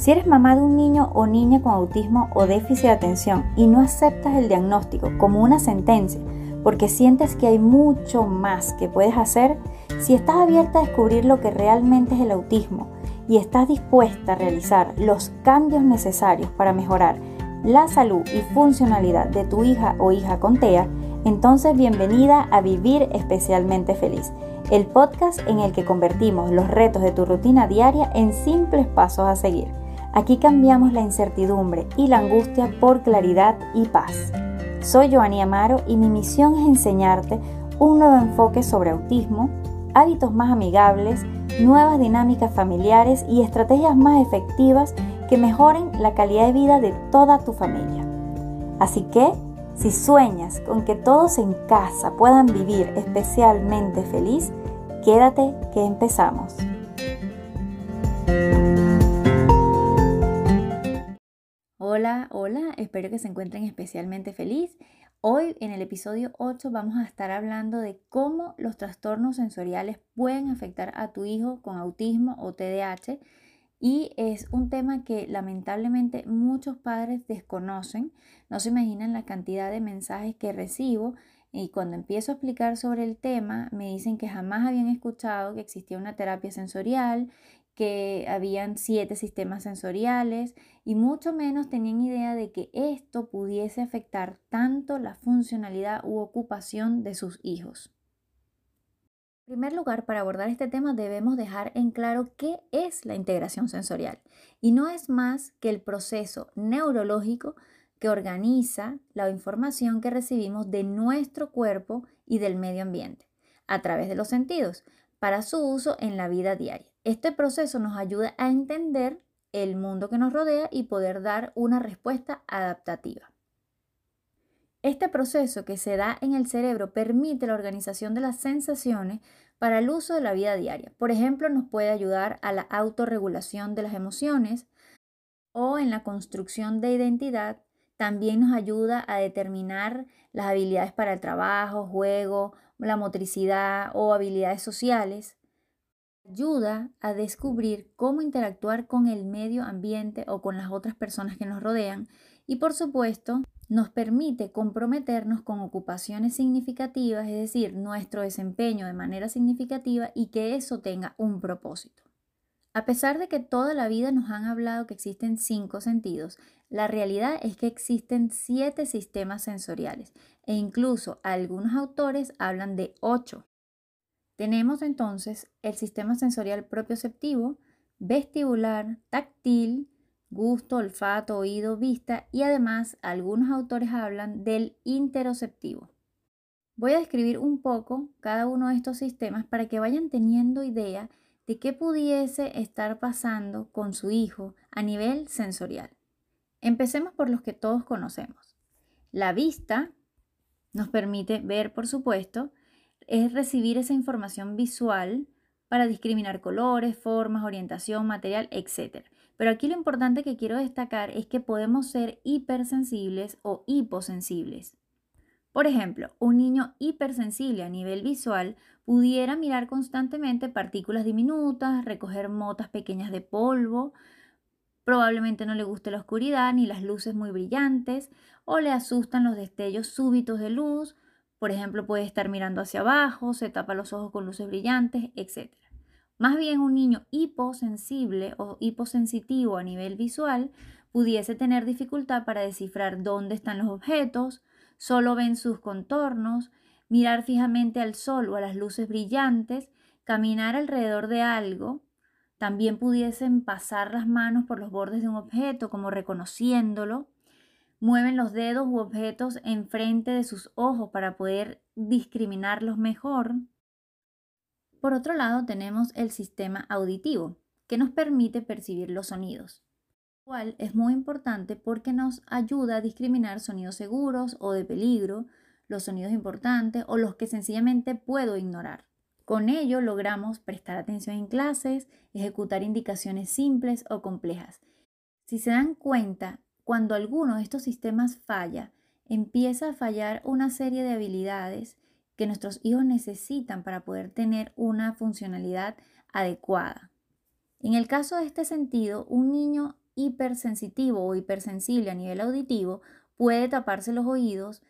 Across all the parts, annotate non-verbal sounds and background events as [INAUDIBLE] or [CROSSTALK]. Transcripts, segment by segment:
Si eres mamá de un niño o niña con autismo o déficit de atención y no aceptas el diagnóstico como una sentencia porque sientes que hay mucho más que puedes hacer, si estás abierta a descubrir lo que realmente es el autismo y estás dispuesta a realizar los cambios necesarios para mejorar la salud y funcionalidad de tu hija o hija con TEA, entonces bienvenida a Vivir Especialmente Feliz, el podcast en el que convertimos los retos de tu rutina diaria en simples pasos a seguir. Aquí cambiamos la incertidumbre y la angustia por claridad y paz. Soy Joanny Amaro y mi misión es enseñarte un nuevo enfoque sobre autismo, hábitos más amigables, nuevas dinámicas familiares y estrategias más efectivas que mejoren la calidad de vida de toda tu familia. Así que, si sueñas con que todos en casa puedan vivir especialmente feliz, quédate que empezamos. Hola, hola, espero que se encuentren especialmente feliz. Hoy en el episodio 8 vamos a estar hablando de cómo los trastornos sensoriales pueden afectar a tu hijo con autismo o TDAH y es un tema que lamentablemente muchos padres desconocen, no se imaginan la cantidad de mensajes que recibo y cuando empiezo a explicar sobre el tema me dicen que jamás habían escuchado que existía una terapia sensorial, que habían siete sistemas sensoriales y mucho menos tenían idea de que esto pudiese afectar tanto la funcionalidad u ocupación de sus hijos. En primer lugar, para abordar este tema debemos dejar en claro qué es la integración sensorial. Y no es más que el proceso neurológico que organiza la información que recibimos de nuestro cuerpo y del medio ambiente a través de los sentidos para su uso en la vida diaria. Este proceso nos ayuda a entender el mundo que nos rodea y poder dar una respuesta adaptativa. Este proceso que se da en el cerebro permite la organización de las sensaciones para el uso de la vida diaria. Por ejemplo, nos puede ayudar a la autorregulación de las emociones o en la construcción de identidad. También nos ayuda a determinar las habilidades para el trabajo, juego, la motricidad o habilidades sociales. Ayuda a descubrir cómo interactuar con el medio ambiente o con las otras personas que nos rodean y por supuesto nos permite comprometernos con ocupaciones significativas, es decir, nuestro desempeño de manera significativa y que eso tenga un propósito. A pesar de que toda la vida nos han hablado que existen cinco sentidos, la realidad es que existen siete sistemas sensoriales e incluso algunos autores hablan de ocho. Tenemos entonces el sistema sensorial propioceptivo, vestibular, táctil, gusto, olfato, oído, vista y además algunos autores hablan del interoceptivo. Voy a describir un poco cada uno de estos sistemas para que vayan teniendo idea de qué pudiese estar pasando con su hijo a nivel sensorial. Empecemos por los que todos conocemos. La vista nos permite ver, por supuesto, es recibir esa información visual para discriminar colores, formas, orientación, material, etc. Pero aquí lo importante que quiero destacar es que podemos ser hipersensibles o hiposensibles. Por ejemplo, un niño hipersensible a nivel visual pudiera mirar constantemente partículas diminutas, recoger motas pequeñas de polvo, probablemente no le guste la oscuridad ni las luces muy brillantes o le asustan los destellos súbitos de luz, por ejemplo puede estar mirando hacia abajo, se tapa los ojos con luces brillantes, etc. Más bien un niño hiposensible o hiposensitivo a nivel visual pudiese tener dificultad para descifrar dónde están los objetos, solo ven sus contornos, mirar fijamente al sol o a las luces brillantes, caminar alrededor de algo, también pudiesen pasar las manos por los bordes de un objeto como reconociéndolo, mueven los dedos u objetos enfrente de sus ojos para poder discriminarlos mejor, por otro lado, tenemos el sistema auditivo, que nos permite percibir los sonidos, cual es muy importante porque nos ayuda a discriminar sonidos seguros o de peligro, los sonidos importantes o los que sencillamente puedo ignorar. Con ello logramos prestar atención en clases, ejecutar indicaciones simples o complejas. Si se dan cuenta, cuando alguno de estos sistemas falla, empieza a fallar una serie de habilidades que nuestros hijos necesitan para poder tener una funcionalidad adecuada. En el caso de este sentido, un niño hipersensitivo o hipersensible a nivel auditivo puede taparse los oídos,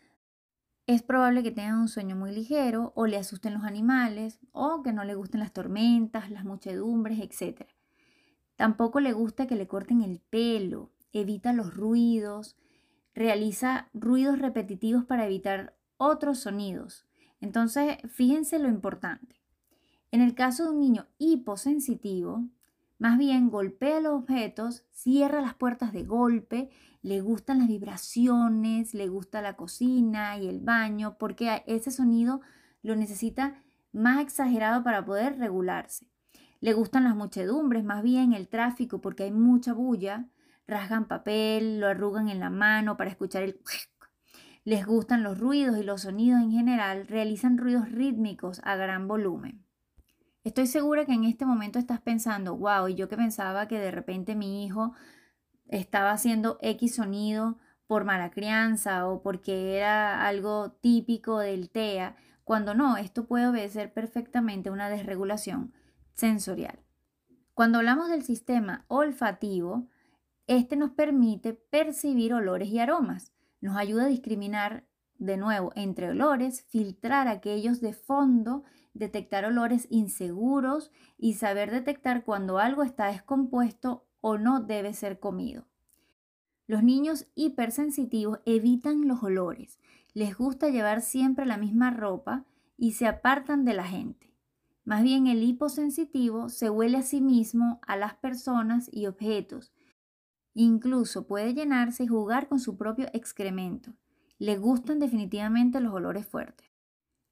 es probable que tenga un sueño muy ligero o le asusten los animales o que no le gusten las tormentas, las muchedumbres, etc. Tampoco le gusta que le corten el pelo, evita los ruidos, realiza ruidos repetitivos para evitar otros sonidos. Entonces, fíjense lo importante. En el caso de un niño hiposensitivo, más bien golpea los objetos, cierra las puertas de golpe, le gustan las vibraciones, le gusta la cocina y el baño, porque ese sonido lo necesita más exagerado para poder regularse. Le gustan las muchedumbres, más bien el tráfico, porque hay mucha bulla, rasgan papel, lo arrugan en la mano para escuchar el... [LAUGHS] Les gustan los ruidos y los sonidos en general, realizan ruidos rítmicos a gran volumen. Estoy segura que en este momento estás pensando, wow, y yo que pensaba que de repente mi hijo estaba haciendo X sonido por mala crianza o porque era algo típico del TEA, cuando no, esto puede obedecer perfectamente una desregulación sensorial. Cuando hablamos del sistema olfativo, este nos permite percibir olores y aromas, nos ayuda a discriminar de nuevo entre olores, filtrar aquellos de fondo detectar olores inseguros y saber detectar cuando algo está descompuesto o no debe ser comido. Los niños hipersensitivos evitan los olores, les gusta llevar siempre la misma ropa y se apartan de la gente. Más bien el hiposensitivo se huele a sí mismo, a las personas y objetos. Incluso puede llenarse y jugar con su propio excremento. Le gustan definitivamente los olores fuertes.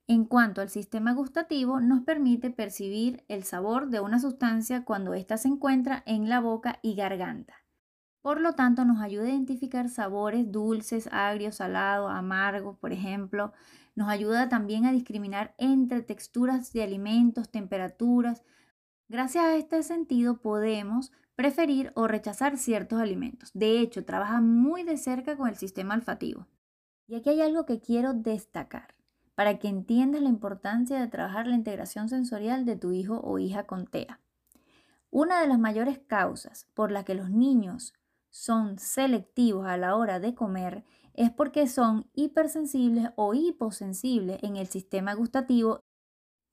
En cuanto al sistema gustativo, nos permite percibir el sabor de una sustancia cuando ésta se encuentra en la boca y garganta. Por lo tanto, nos ayuda a identificar sabores dulces, agrios, salados, amargos, por ejemplo. Nos ayuda también a discriminar entre texturas de alimentos, temperaturas. Gracias a este sentido podemos preferir o rechazar ciertos alimentos. De hecho, trabaja muy de cerca con el sistema olfativo. Y aquí hay algo que quiero destacar para que entiendas la importancia de trabajar la integración sensorial de tu hijo o hija con TEA. Una de las mayores causas por las que los niños son selectivos a la hora de comer es porque son hipersensibles o hiposensibles en el sistema gustativo.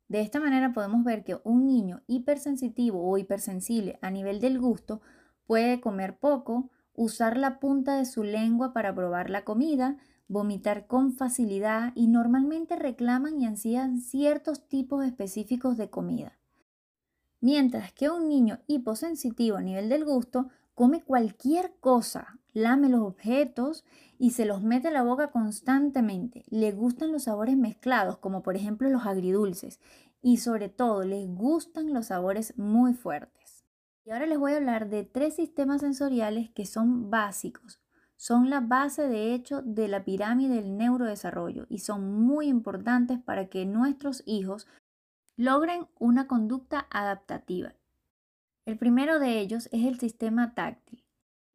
De esta manera podemos ver que un niño hipersensitivo o hipersensible a nivel del gusto puede comer poco, usar la punta de su lengua para probar la comida, vomitar con facilidad y normalmente reclaman y ansían ciertos tipos específicos de comida. Mientras que un niño hiposensitivo a nivel del gusto come cualquier cosa, lame los objetos y se los mete a la boca constantemente. Le gustan los sabores mezclados, como por ejemplo los agridulces, y sobre todo les gustan los sabores muy fuertes. Y ahora les voy a hablar de tres sistemas sensoriales que son básicos son la base de hecho de la pirámide del neurodesarrollo y son muy importantes para que nuestros hijos logren una conducta adaptativa. El primero de ellos es el sistema táctil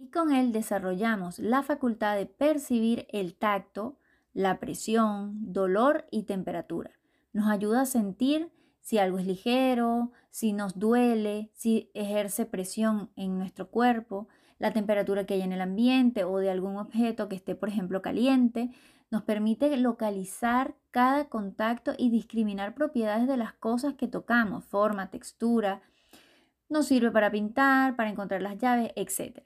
y con él desarrollamos la facultad de percibir el tacto, la presión, dolor y temperatura. Nos ayuda a sentir si algo es ligero, si nos duele, si ejerce presión en nuestro cuerpo, la temperatura que hay en el ambiente o de algún objeto que esté, por ejemplo, caliente, nos permite localizar cada contacto y discriminar propiedades de las cosas que tocamos, forma, textura. Nos sirve para pintar, para encontrar las llaves, etc.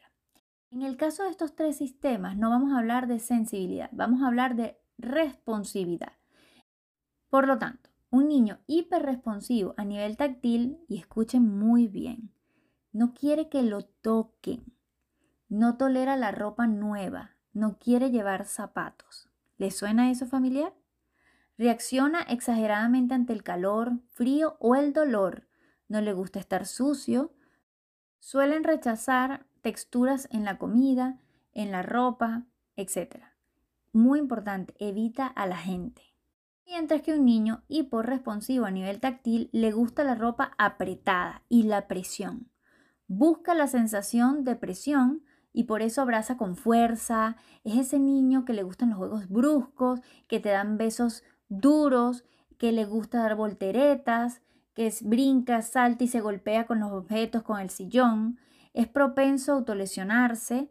En el caso de estos tres sistemas no vamos a hablar de sensibilidad, vamos a hablar de responsividad. Por lo tanto, un niño hiperresponsivo a nivel táctil, y escuchen muy bien, no quiere que lo toquen, no tolera la ropa nueva, no quiere llevar zapatos. ¿Le suena eso familiar? Reacciona exageradamente ante el calor, frío o el dolor. No le gusta estar sucio. Suelen rechazar texturas en la comida, en la ropa, etc. Muy importante, evita a la gente. Mientras que un niño hiporresponsivo a nivel táctil le gusta la ropa apretada y la presión. Busca la sensación de presión y por eso abraza con fuerza. Es ese niño que le gustan los juegos bruscos, que te dan besos duros, que le gusta dar volteretas, que brinca, salta y se golpea con los objetos, con el sillón. Es propenso a autolesionarse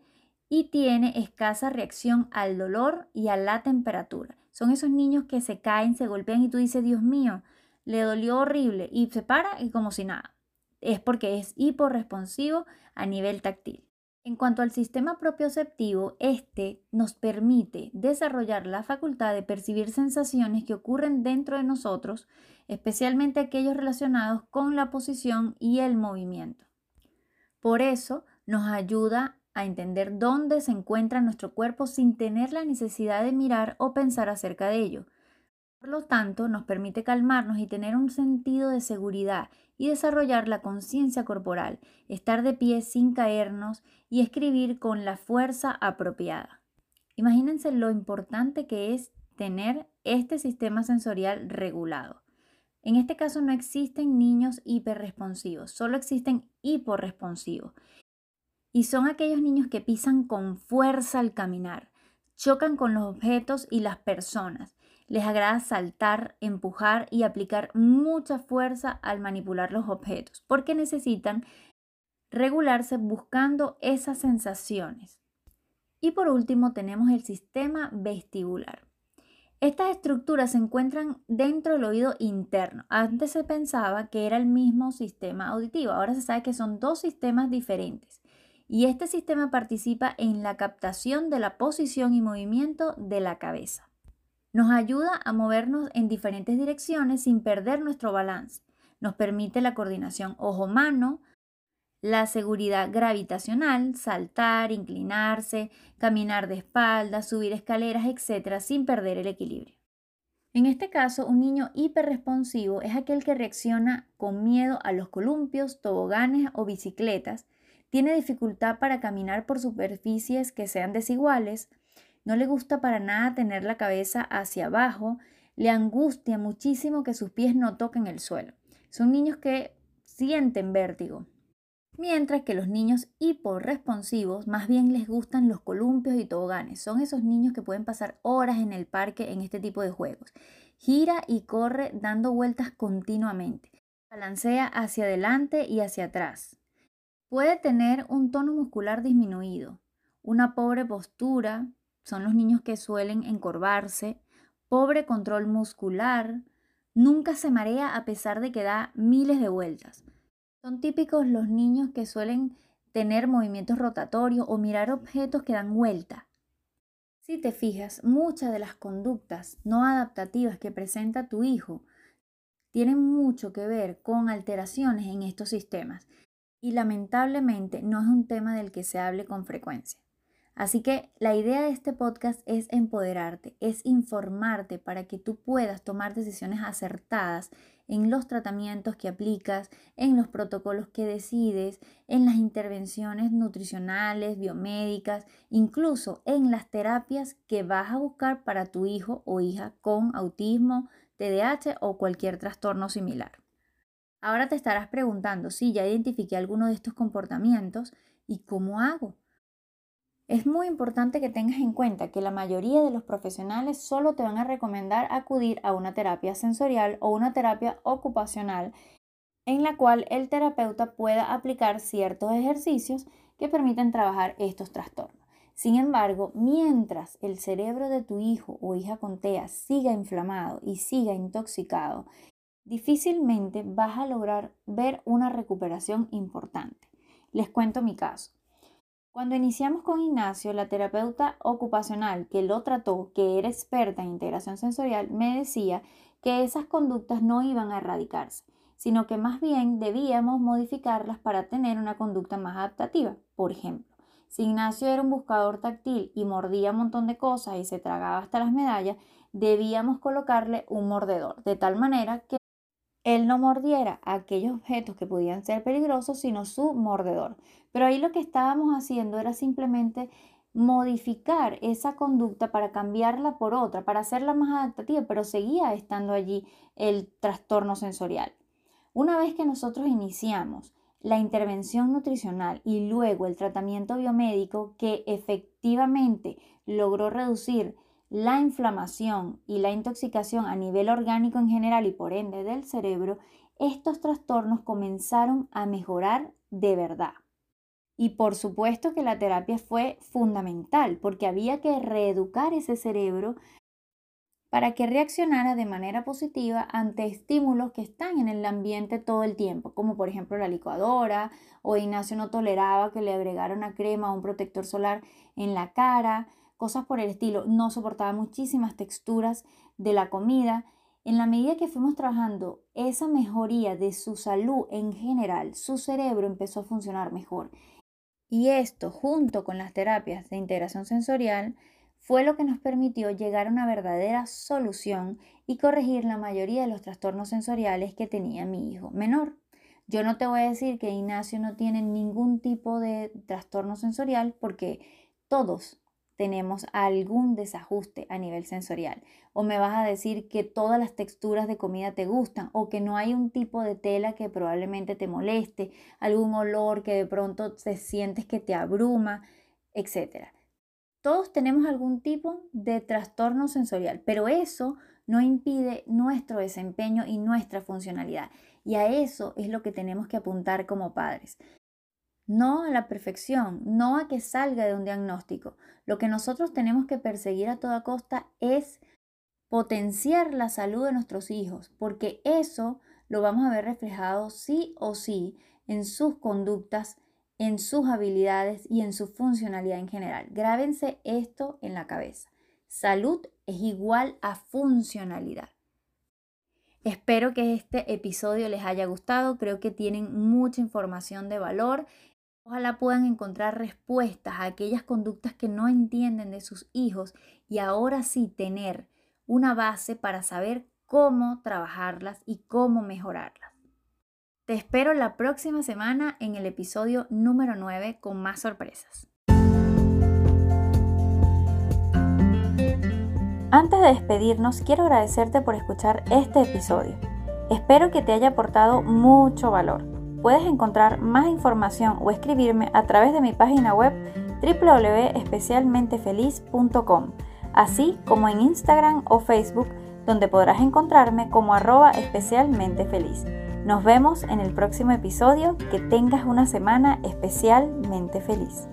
y tiene escasa reacción al dolor y a la temperatura. Son esos niños que se caen, se golpean y tú dices, Dios mío, le dolió horrible y se para y como si nada. Es porque es hiporresponsivo a nivel táctil. En cuanto al sistema propioceptivo, este nos permite desarrollar la facultad de percibir sensaciones que ocurren dentro de nosotros, especialmente aquellos relacionados con la posición y el movimiento. Por eso nos ayuda a entender dónde se encuentra nuestro cuerpo sin tener la necesidad de mirar o pensar acerca de ello. Por lo tanto, nos permite calmarnos y tener un sentido de seguridad y desarrollar la conciencia corporal, estar de pie sin caernos y escribir con la fuerza apropiada. Imagínense lo importante que es tener este sistema sensorial regulado. En este caso no existen niños hiperresponsivos, solo existen hiporresponsivos. Y son aquellos niños que pisan con fuerza al caminar, chocan con los objetos y las personas les agrada saltar, empujar y aplicar mucha fuerza al manipular los objetos, porque necesitan regularse buscando esas sensaciones. Y por último tenemos el sistema vestibular. Estas estructuras se encuentran dentro del oído interno. Antes se pensaba que era el mismo sistema auditivo, ahora se sabe que son dos sistemas diferentes. Y este sistema participa en la captación de la posición y movimiento de la cabeza. Nos ayuda a movernos en diferentes direcciones sin perder nuestro balance. Nos permite la coordinación ojo-mano, la seguridad gravitacional, saltar, inclinarse, caminar de espaldas, subir escaleras, etc., sin perder el equilibrio. En este caso, un niño hiperresponsivo es aquel que reacciona con miedo a los columpios, toboganes o bicicletas, tiene dificultad para caminar por superficies que sean desiguales, no le gusta para nada tener la cabeza hacia abajo, le angustia muchísimo que sus pies no toquen el suelo. Son niños que sienten vértigo. Mientras que los niños hiporresponsivos más bien les gustan los columpios y toboganes. Son esos niños que pueden pasar horas en el parque en este tipo de juegos. Gira y corre dando vueltas continuamente. Balancea hacia adelante y hacia atrás. Puede tener un tono muscular disminuido, una pobre postura, son los niños que suelen encorvarse, pobre control muscular, nunca se marea a pesar de que da miles de vueltas. Son típicos los niños que suelen tener movimientos rotatorios o mirar objetos que dan vuelta. Si te fijas, muchas de las conductas no adaptativas que presenta tu hijo tienen mucho que ver con alteraciones en estos sistemas y lamentablemente no es un tema del que se hable con frecuencia. Así que la idea de este podcast es empoderarte, es informarte para que tú puedas tomar decisiones acertadas en los tratamientos que aplicas, en los protocolos que decides, en las intervenciones nutricionales, biomédicas, incluso en las terapias que vas a buscar para tu hijo o hija con autismo, TDAH o cualquier trastorno similar. Ahora te estarás preguntando si ya identifiqué alguno de estos comportamientos y cómo hago. Es muy importante que tengas en cuenta que la mayoría de los profesionales solo te van a recomendar acudir a una terapia sensorial o una terapia ocupacional en la cual el terapeuta pueda aplicar ciertos ejercicios que permiten trabajar estos trastornos. Sin embargo, mientras el cerebro de tu hijo o hija con TEA siga inflamado y siga intoxicado, difícilmente vas a lograr ver una recuperación importante. Les cuento mi caso. Cuando iniciamos con Ignacio, la terapeuta ocupacional que lo trató, que era experta en integración sensorial, me decía que esas conductas no iban a erradicarse, sino que más bien debíamos modificarlas para tener una conducta más adaptativa. Por ejemplo, si Ignacio era un buscador táctil y mordía un montón de cosas y se tragaba hasta las medallas, debíamos colocarle un mordedor, de tal manera que él no mordiera aquellos objetos que podían ser peligrosos, sino su mordedor. Pero ahí lo que estábamos haciendo era simplemente modificar esa conducta para cambiarla por otra, para hacerla más adaptativa, pero seguía estando allí el trastorno sensorial. Una vez que nosotros iniciamos la intervención nutricional y luego el tratamiento biomédico que efectivamente logró reducir la inflamación y la intoxicación a nivel orgánico en general y por ende del cerebro, estos trastornos comenzaron a mejorar de verdad. Y por supuesto que la terapia fue fundamental porque había que reeducar ese cerebro para que reaccionara de manera positiva ante estímulos que están en el ambiente todo el tiempo, como por ejemplo la licuadora, o Ignacio no toleraba que le agregara una crema o un protector solar en la cara, cosas por el estilo, no soportaba muchísimas texturas de la comida. En la medida que fuimos trabajando esa mejoría de su salud en general, su cerebro empezó a funcionar mejor y esto, junto con las terapias de integración sensorial, fue lo que nos permitió llegar a una verdadera solución y corregir la mayoría de los trastornos sensoriales que tenía mi hijo menor. Yo no te voy a decir que Ignacio no tiene ningún tipo de trastorno sensorial porque todos tenemos algún desajuste a nivel sensorial. O me vas a decir que todas las texturas de comida te gustan o que no hay un tipo de tela que probablemente te moleste, algún olor que de pronto te sientes que te abruma, etc. Todos tenemos algún tipo de trastorno sensorial, pero eso no impide nuestro desempeño y nuestra funcionalidad. Y a eso es lo que tenemos que apuntar como padres no a la perfección, no a que salga de un diagnóstico. Lo que nosotros tenemos que perseguir a toda costa es potenciar la salud de nuestros hijos, porque eso lo vamos a ver reflejado sí o sí en sus conductas, en sus habilidades y en su funcionalidad en general. Grábense esto en la cabeza. Salud es igual a funcionalidad. Espero que este episodio les haya gustado, creo que tienen mucha información de valor Ojalá puedan encontrar respuestas a aquellas conductas que no entienden de sus hijos y ahora sí tener una base para saber cómo trabajarlas y cómo mejorarlas. Te espero la próxima semana en el episodio número 9 con más sorpresas. Antes de despedirnos, quiero agradecerte por escuchar este episodio. Espero que te haya aportado mucho valor. Puedes encontrar más información o escribirme a través de mi página web www.especialmentefeliz.com, así como en Instagram o Facebook, donde podrás encontrarme como arroba especialmente. Nos vemos en el próximo episodio. Que tengas una semana especialmente feliz.